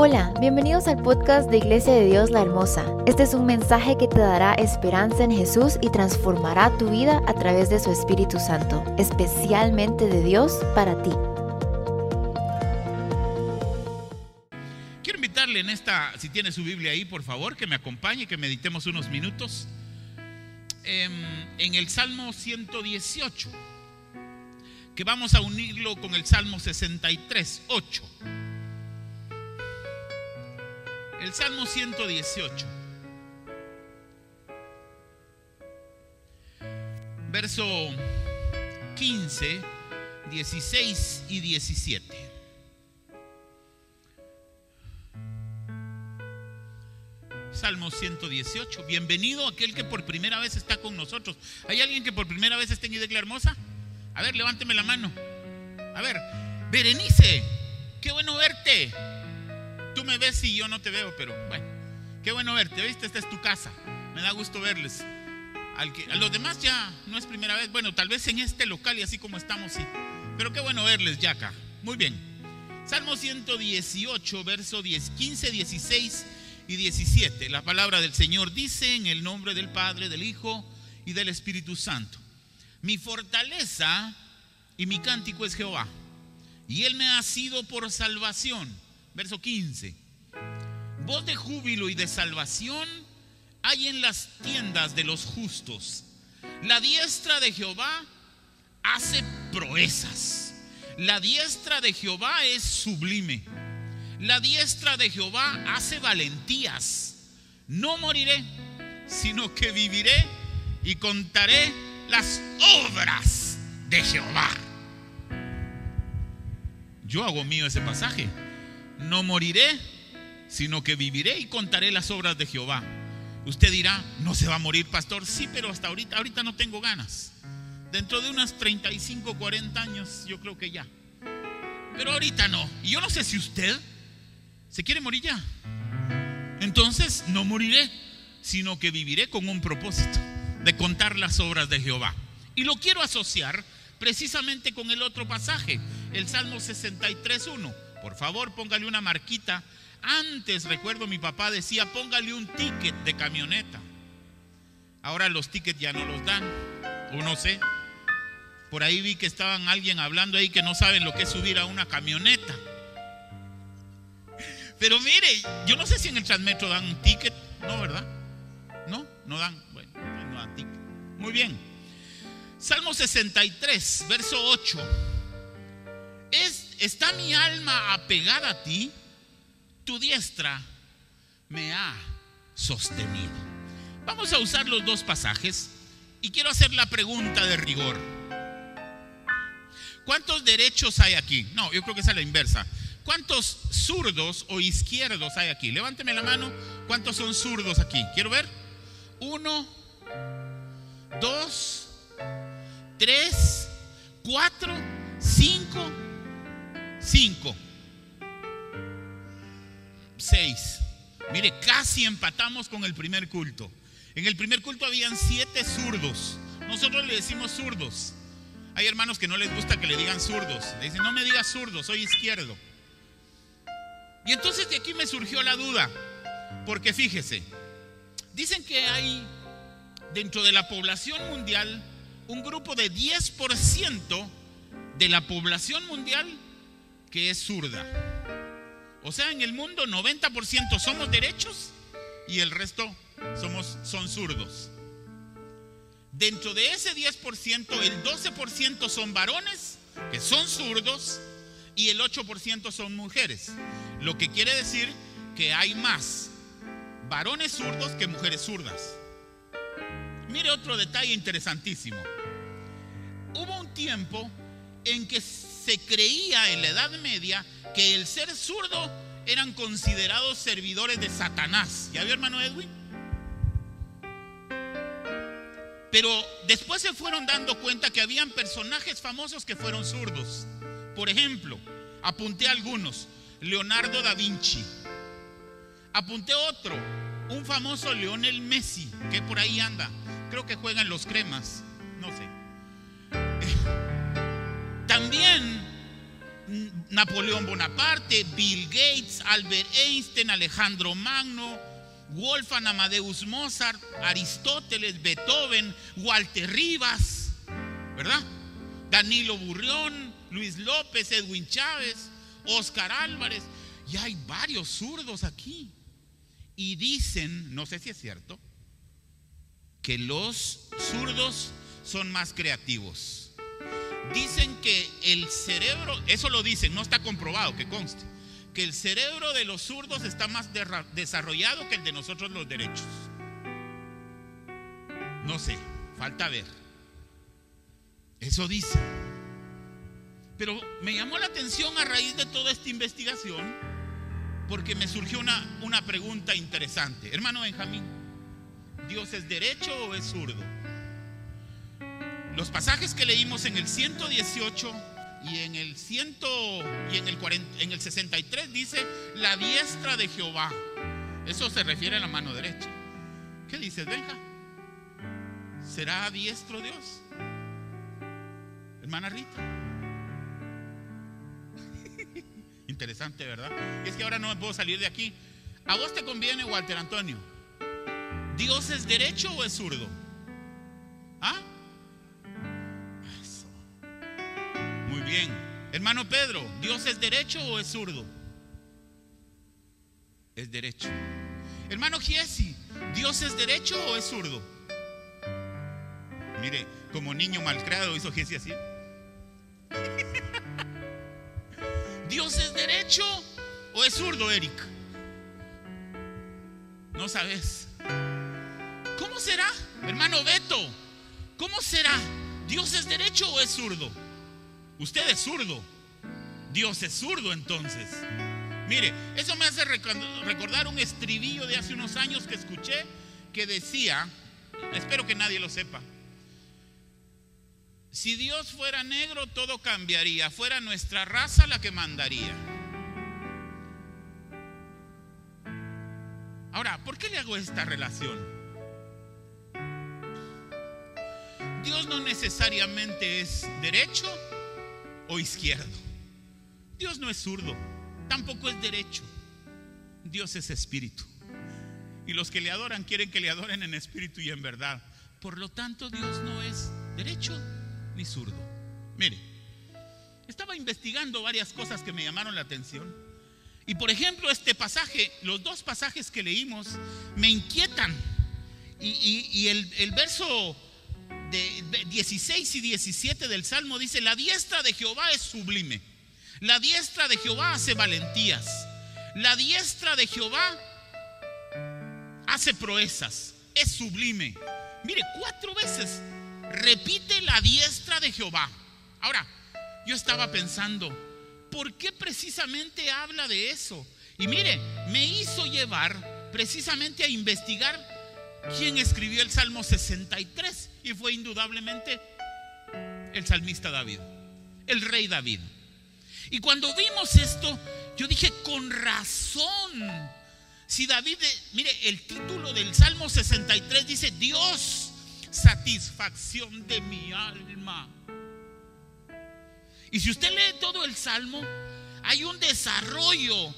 Hola, bienvenidos al podcast de Iglesia de Dios la Hermosa. Este es un mensaje que te dará esperanza en Jesús y transformará tu vida a través de su Espíritu Santo, especialmente de Dios para ti. Quiero invitarle en esta, si tiene su Biblia ahí, por favor, que me acompañe, que meditemos unos minutos em, en el Salmo 118, que vamos a unirlo con el Salmo 63, 8. El Salmo 118. Verso 15, 16 y 17. Salmo 118. Bienvenido aquel que por primera vez está con nosotros. ¿Hay alguien que por primera vez está en Idecla Hermosa? A ver, levánteme la mano. A ver, Berenice, qué bueno verte. Tú me ves y yo no te veo, pero bueno, qué bueno verte, ¿viste? Esta es tu casa. Me da gusto verles. Al que, a los demás ya no es primera vez. Bueno, tal vez en este local y así como estamos, sí. Pero qué bueno verles ya acá. Muy bien. Salmo 118, verso 10, 15, 16 y 17. La palabra del Señor dice en el nombre del Padre, del Hijo y del Espíritu Santo. Mi fortaleza y mi cántico es Jehová. Y Él me ha sido por salvación verso 15. Voz de júbilo y de salvación hay en las tiendas de los justos. La diestra de Jehová hace proezas. La diestra de Jehová es sublime. La diestra de Jehová hace valentías. No moriré, sino que viviré y contaré las obras de Jehová. Yo hago mío ese pasaje no moriré, sino que viviré y contaré las obras de Jehová. Usted dirá, no se va a morir, pastor. Sí, pero hasta ahorita, ahorita no tengo ganas. Dentro de unas 35, 40 años, yo creo que ya. Pero ahorita no. Y yo no sé si usted se quiere morir ya. Entonces no moriré, sino que viviré con un propósito de contar las obras de Jehová. Y lo quiero asociar precisamente con el otro pasaje, el Salmo 63.1 por favor, póngale una marquita. Antes, recuerdo, mi papá decía, póngale un ticket de camioneta. Ahora los tickets ya no los dan, o no sé. Por ahí vi que estaban alguien hablando ahí que no saben lo que es subir a una camioneta. Pero mire, yo no sé si en el Transmetro dan un ticket, ¿no, verdad? No, no dan, bueno, no dan ticket. Muy bien. Salmo 63, verso 8. Es ¿está mi alma apegada a ti? Tu diestra me ha sostenido. Vamos a usar los dos pasajes y quiero hacer la pregunta de rigor. ¿Cuántos derechos hay aquí? No, yo creo que es a la inversa. ¿Cuántos zurdos o izquierdos hay aquí? Levánteme la mano. ¿Cuántos son zurdos aquí? Quiero ver. Uno, dos, tres, cuatro, cinco, 5. 6. Mire, casi empatamos con el primer culto. En el primer culto habían siete zurdos. Nosotros le decimos zurdos. Hay hermanos que no les gusta que le digan zurdos. Le dicen, no me digas zurdo, soy izquierdo. Y entonces de aquí me surgió la duda. Porque fíjese, dicen que hay dentro de la población mundial un grupo de 10% de la población mundial que es zurda. O sea, en el mundo 90% somos derechos y el resto somos, son zurdos. Dentro de ese 10%, el 12% son varones, que son zurdos, y el 8% son mujeres. Lo que quiere decir que hay más varones zurdos que mujeres zurdas. Mire otro detalle interesantísimo. Hubo un tiempo en que se creía en la Edad Media que el ser zurdo eran considerados servidores de Satanás. ¿Ya vio hermano Edwin? Pero después se fueron dando cuenta que habían personajes famosos que fueron zurdos. Por ejemplo, apunté algunos. Leonardo da Vinci. Apunté otro, un famoso Leonel Messi, que por ahí anda. Creo que juega en los cremas. No sé. También Napoleón Bonaparte, Bill Gates, Albert Einstein, Alejandro Magno, Wolfgang Amadeus Mozart, Aristóteles, Beethoven, Walter Rivas, ¿verdad? Danilo Burrión, Luis López, Edwin Chávez, Oscar Álvarez. Y hay varios zurdos aquí. Y dicen, no sé si es cierto, que los zurdos son más creativos. Dicen que el cerebro, eso lo dicen, no está comprobado, que conste, que el cerebro de los zurdos está más desarrollado que el de nosotros los derechos. No sé, falta ver. Eso dice. Pero me llamó la atención a raíz de toda esta investigación porque me surgió una, una pregunta interesante. Hermano Benjamín, ¿Dios es derecho o es zurdo? Los pasajes que leímos en el 118 y en el 100 y en el, en el 63 dice la diestra de Jehová. Eso se refiere a la mano derecha. ¿Qué dices, Benja? ¿Será diestro Dios? Hermana Rita. Interesante, ¿verdad? Y es que ahora no puedo salir de aquí. ¿A vos te conviene, Walter Antonio? ¿Dios es derecho o es zurdo? ¿Ah? Bien. Hermano Pedro, ¿Dios es derecho o es zurdo? Es derecho. Hermano Giesi, ¿Dios es derecho o es zurdo? Mire, como niño malcriado hizo Giesi así. ¿Dios es derecho o es zurdo, Eric? No sabes. ¿Cómo será, hermano Beto? ¿Cómo será? ¿Dios es derecho o es zurdo? Usted es zurdo. Dios es zurdo entonces. Mire, eso me hace recordar un estribillo de hace unos años que escuché que decía, espero que nadie lo sepa, si Dios fuera negro, todo cambiaría. Fuera nuestra raza la que mandaría. Ahora, ¿por qué le hago esta relación? Dios no necesariamente es derecho o izquierdo. Dios no es zurdo, tampoco es derecho. Dios es espíritu. Y los que le adoran quieren que le adoren en espíritu y en verdad. Por lo tanto, Dios no es derecho ni zurdo. Mire, estaba investigando varias cosas que me llamaron la atención. Y por ejemplo, este pasaje, los dos pasajes que leímos, me inquietan. Y, el, el verso de 16 y 17 del Salmo dice, la diestra de Jehová es sublime. La diestra de Jehová hace valentías. La diestra de Jehová hace proezas. Es sublime. Mire, cuatro veces repite la diestra de Jehová. Ahora, yo estaba pensando, ¿por qué precisamente habla de eso? Y mire, me hizo llevar precisamente a investigar quién escribió el Salmo 63 y fue indudablemente el salmista David, el rey David. Y cuando vimos esto, yo dije, con razón, si David, mire, el título del Salmo 63 dice, Dios satisfacción de mi alma. Y si usted lee todo el Salmo, hay un desarrollo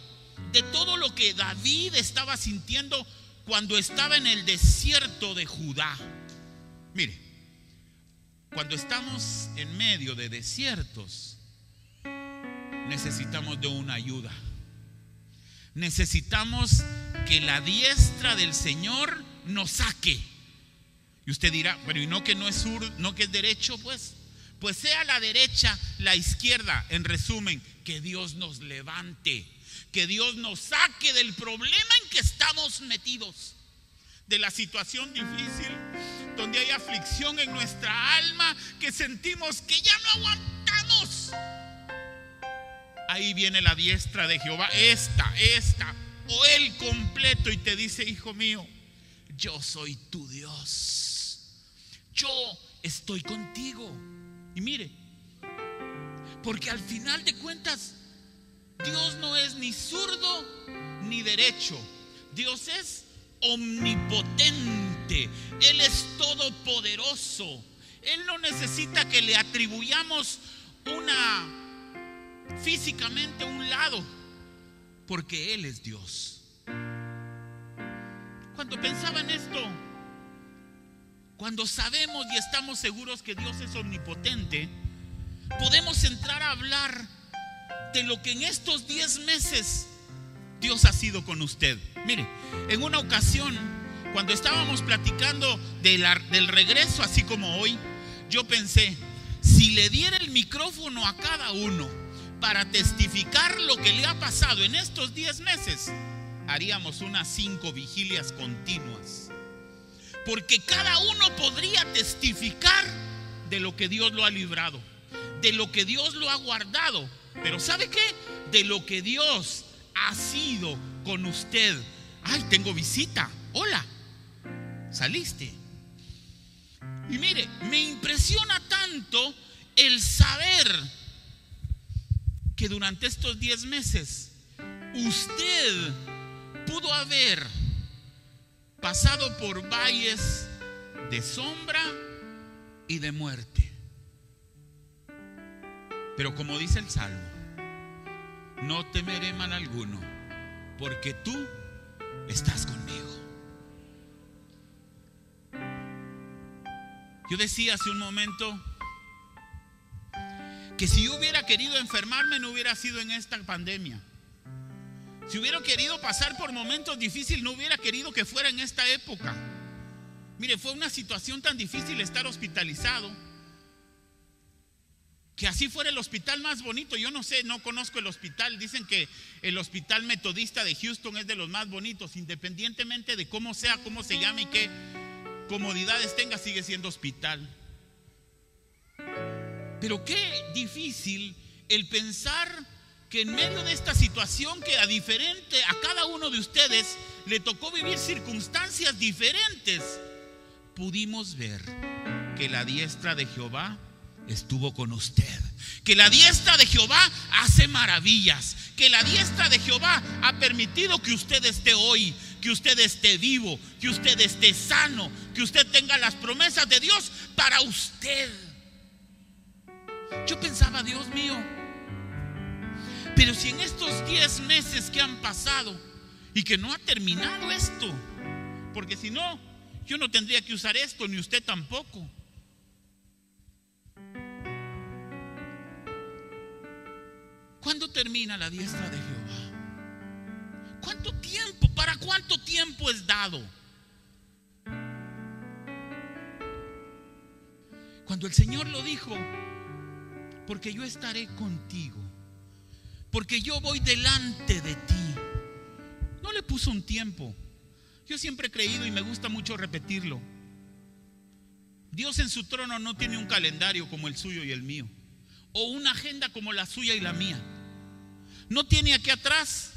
de todo lo que David estaba sintiendo cuando estaba en el desierto de Judá. Mire, cuando estamos en medio de desiertos, necesitamos de una ayuda. Necesitamos que la diestra del Señor nos saque. Y usted dirá, bueno, ¿y no que no es sur, no que es derecho? Pues, pues sea la derecha, la izquierda, en resumen, que Dios nos levante, que Dios nos saque del problema en que estamos metidos, de la situación difícil, donde hay aflicción en nuestra alma, que sentimos que ya no aguantamos. Ahí viene la diestra de Jehová, esta, esta, o el completo, y te dice, hijo mío, yo soy tu Dios yo estoy contigo. Y mire, porque al final de cuentas, Dios no es ni zurdo ni derecho. Dios es omnipotente. Él es todopoderoso. Él no necesita que le atribuyamos una físicamente un lado, porque Él es Dios. Cuando pensaba en esto, cuando sabemos y estamos seguros que Dios es omnipotente, podemos entrar a hablar de lo que en estos 10 meses Dios ha sido con usted. Mire, en una ocasión, cuando estábamos platicando del regreso, así como hoy, yo pensé, si le diera el micrófono a cada uno para testificar lo que le ha pasado en estos 10 meses, haríamos unas cinco vigilias continuas. Porque cada uno podría testificar de lo que Dios lo ha librado, de lo que Dios lo ha guardado. Pero ¿sabe qué? De lo que Dios ha sido con usted. Ay, tengo visita. Hola. Saliste. Y mire, me impresiona tanto el saber que durante estos 10 meses usted pudo haber pasado por valles de sombra y de muerte. Pero como dice el Salmo, no temeré mal alguno, porque tú estás conmigo. Yo decía hace un momento que si yo hubiera querido enfermarme no hubiera sido en esta pandemia. Si hubiera querido pasar por momentos difíciles, no hubiera querido que fuera en esta época. Mire, fue una situación tan difícil estar hospitalizado. Que así fuera el hospital más bonito. Yo no sé, no conozco el hospital. Dicen que el hospital metodista de Houston es de los más bonitos, independientemente de cómo sea, cómo se llame y qué comodidades tenga, sigue siendo hospital. Pero qué difícil el pensar que en medio de esta situación que a diferente a cada uno de ustedes le tocó vivir circunstancias diferentes, pudimos ver que la diestra de Jehová estuvo con usted. Que la diestra de Jehová hace maravillas. Que la diestra de Jehová ha permitido que usted esté hoy, que usted esté vivo, que usted esté sano, que usted tenga las promesas de Dios para usted. Yo pensaba, Dios mío, pero si en estos 10 meses que han pasado y que no ha terminado esto, porque si no, yo no tendría que usar esto, ni usted tampoco. ¿Cuándo termina la diestra de Jehová? ¿Cuánto tiempo? ¿Para cuánto tiempo es dado? Cuando el Señor lo dijo, porque yo estaré contigo porque yo voy delante de ti. No le puso un tiempo. Yo siempre he creído y me gusta mucho repetirlo. Dios en su trono no tiene un calendario como el suyo y el mío, o una agenda como la suya y la mía. No tiene aquí atrás,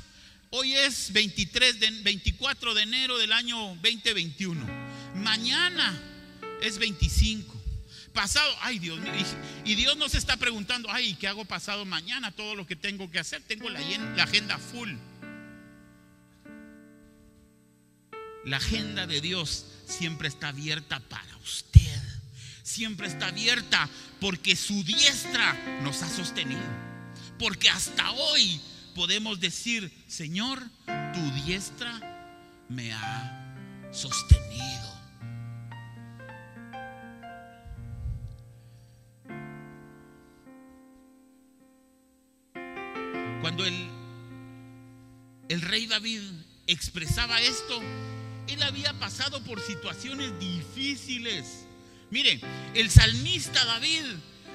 hoy es 23 de, 24 de enero del año 2021. Mañana es 25 pasado, ay Dios mío, y, Dios nos está preguntando, ay, ¿qué hago pasado mañana? Todo lo que tengo que hacer, tengo la agenda full. La agenda de Dios siempre está abierta para usted. Siempre está abierta porque su diestra nos ha sostenido. Porque hasta hoy podemos decir, Señor, tu diestra me ha sostenido. Cuando el, rey David expresaba esto, él había pasado por situaciones difíciles. Mire, el salmista David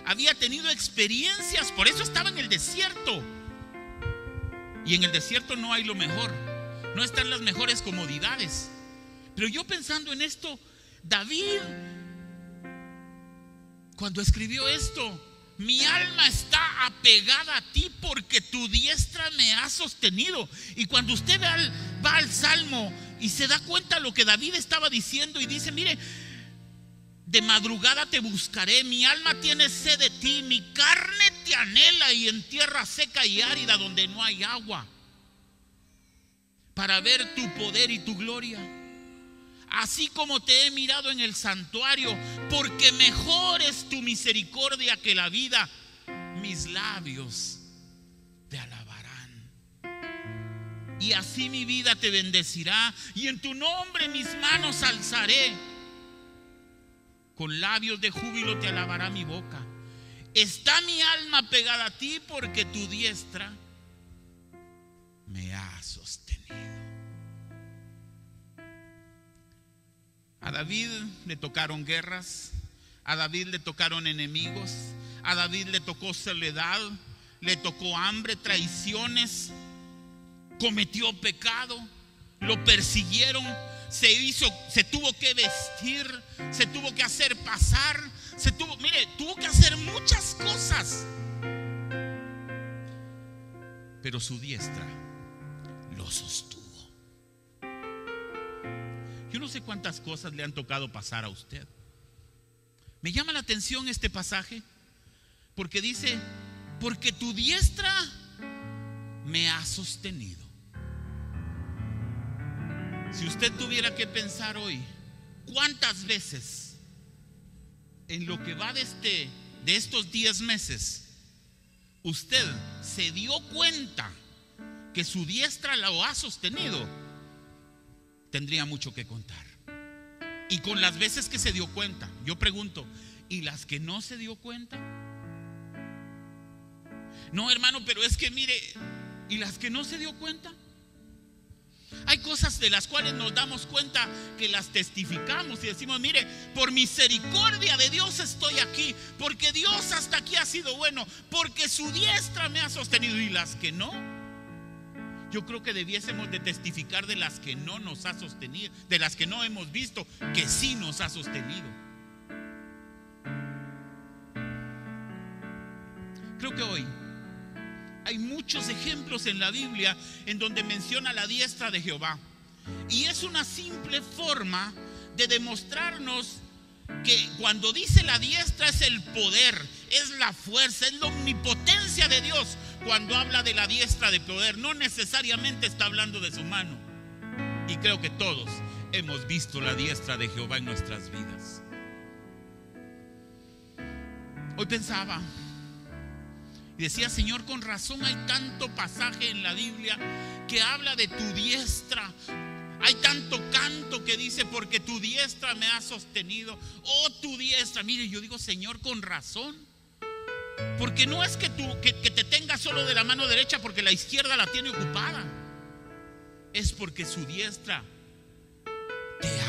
había tenido experiencias, por eso estaba en el desierto. Y en el desierto no hay lo mejor, no están las mejores comodidades. Pero yo pensando en esto, David, cuando escribió esto, mi alma está apegada a ti porque tu diestra me ha sostenido. Y cuando usted va al, va al Salmo y se da cuenta lo que David estaba diciendo y dice, mire, de madrugada te buscaré, mi alma tiene sed de ti, mi carne anhela y en tierra seca y árida donde no hay agua, para ver tu poder y tu gloria. Así como te he mirado en el santuario, porque mejor es tu misericordia que la vida, mis labios te alabarán. Y así mi vida te bendecirá y en tu nombre mis manos alzaré. Con labios de júbilo te alabará mi boca Está mi alma pegada a ti porque tu diestra me ha sostenido. A David le tocaron guerras, a David le tocaron enemigos, a David le tocó soledad, le tocó hambre, traiciones, cometió pecado, lo persiguieron, se hizo, se tuvo que vestir, se tuvo que hacer pasar, se tuvo, mire, tuvo que hacer muchas cosas. Pero su diestra lo sostuvo. Yo no sé cuántas cosas le han tocado pasar a usted. Me llama la atención este pasaje porque dice, porque tu diestra me ha sostenido. Si usted tuviera que pensar hoy, ¿cuántas veces en lo que va de, este, de estos 10 meses usted se dio cuenta que su diestra lo ha sostenido? Tendría mucho que contar. Y con las veces que se dio cuenta, yo pregunto, ¿y las que no se dio cuenta? No, hermano, pero es que mire, ¿y las que no se dio cuenta? Hay cosas de las cuales nos damos cuenta que las testificamos y decimos, mire, por misericordia de Dios estoy aquí, porque Dios hasta aquí ha sido bueno, porque su diestra me ha sostenido y las que no. Yo creo que debiésemos de testificar de las que no nos ha sostenido, de las que no hemos visto, que sí nos ha sostenido. Creo que hoy hay muchos ejemplos en la Biblia en donde menciona la diestra de Jehová. Y es una simple forma de demostrarnos que cuando dice la diestra es el poder, es la fuerza, es la omnipotencia de Dios. Cuando habla de la diestra de poder, no necesariamente está hablando de su mano. Y creo que todos hemos visto la diestra de Jehová en nuestras vidas. Hoy pensaba, y decía, Señor, con razón hay tanto pasaje en la Biblia que habla de tu diestra. Hay tanto canto que dice, porque tu diestra me ha sostenido. Oh, tu diestra. Mire, yo digo, Señor, con razón. Porque no es que, tú, que, que te tengas solo de la mano derecha porque la izquierda la tiene ocupada. Es porque su diestra te ha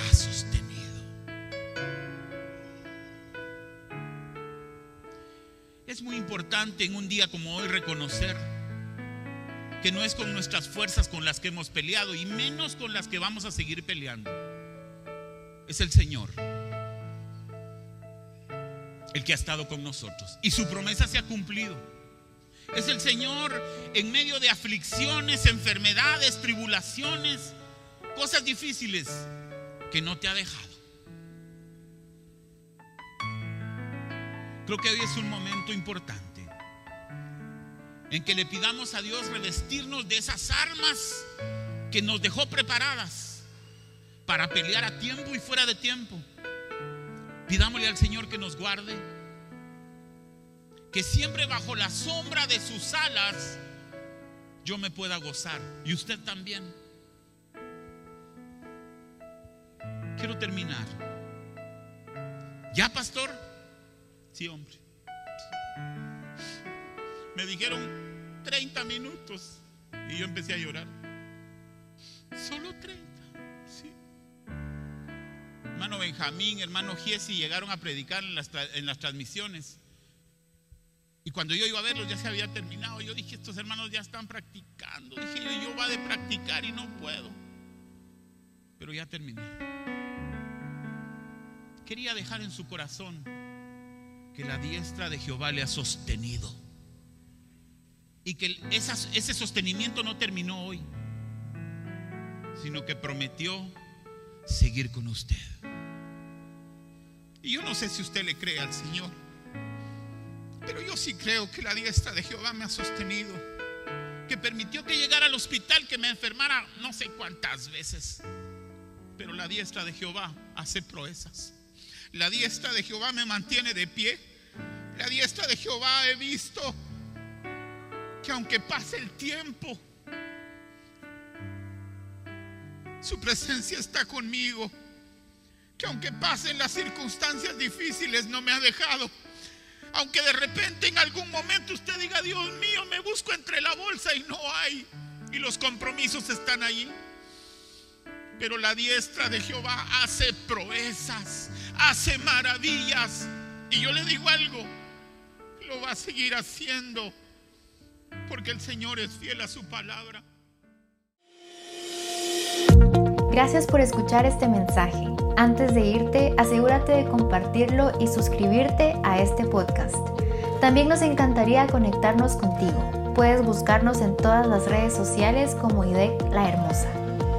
Es muy importante en un día como hoy reconocer que no es con nuestras fuerzas con las que hemos peleado y menos con las que vamos a seguir peleando. Es el Señor el que ha estado con nosotros y su promesa se ha cumplido. Es el Señor en medio de aflicciones, enfermedades, tribulaciones, cosas difíciles que no te ha dejado. Creo que hoy es un momento importante en que le pidamos a Dios revestirnos de esas armas que nos dejó preparadas para pelear a tiempo y fuera de tiempo. Pidámosle al Señor que nos guarde, que siempre bajo la sombra de sus alas yo me pueda gozar y usted también. Quiero terminar. ¿Ya, pastor? Hombre. Me dijeron 30 minutos y yo empecé a llorar. Solo 30. Sí. Hermano Benjamín, hermano Giesi llegaron a predicar en las, en las transmisiones. Y cuando yo iba a verlos ya se había terminado. Yo dije, estos hermanos ya están practicando. Dije, yo va de practicar y no puedo. Pero ya terminé. Quería dejar en su corazón que la diestra de Jehová le ha sostenido. Y que ese sostenimiento no terminó hoy, sino que prometió seguir con usted. Y yo no sé si usted le cree al Señor, pero yo sí creo que la diestra de Jehová me ha sostenido, que permitió que llegara al hospital, que me enfermara no sé cuántas veces, pero la diestra de Jehová hace proezas. La diestra de Jehová me mantiene de pie la diestra de Jehová he visto que aunque pase el tiempo, Su presencia está conmigo. Que aunque pasen las circunstancias difíciles, no me ha dejado. Aunque de repente en algún momento usted diga, Dios mío, me busco entre la bolsa y no hay. Y los compromisos están allí. Pero la diestra de Jehová hace proezas, hace maravillas. Y yo le digo algo, lo va a seguir haciendo. Porque el Señor es fiel a su palabra. Gracias por escuchar este mensaje. Antes de irte, asegúrate de compartirlo y suscribirte a este podcast. También nos encantaría conectarnos contigo. Puedes buscarnos en todas las redes sociales como IDEC La Hermosa.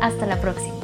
Hasta la próxima.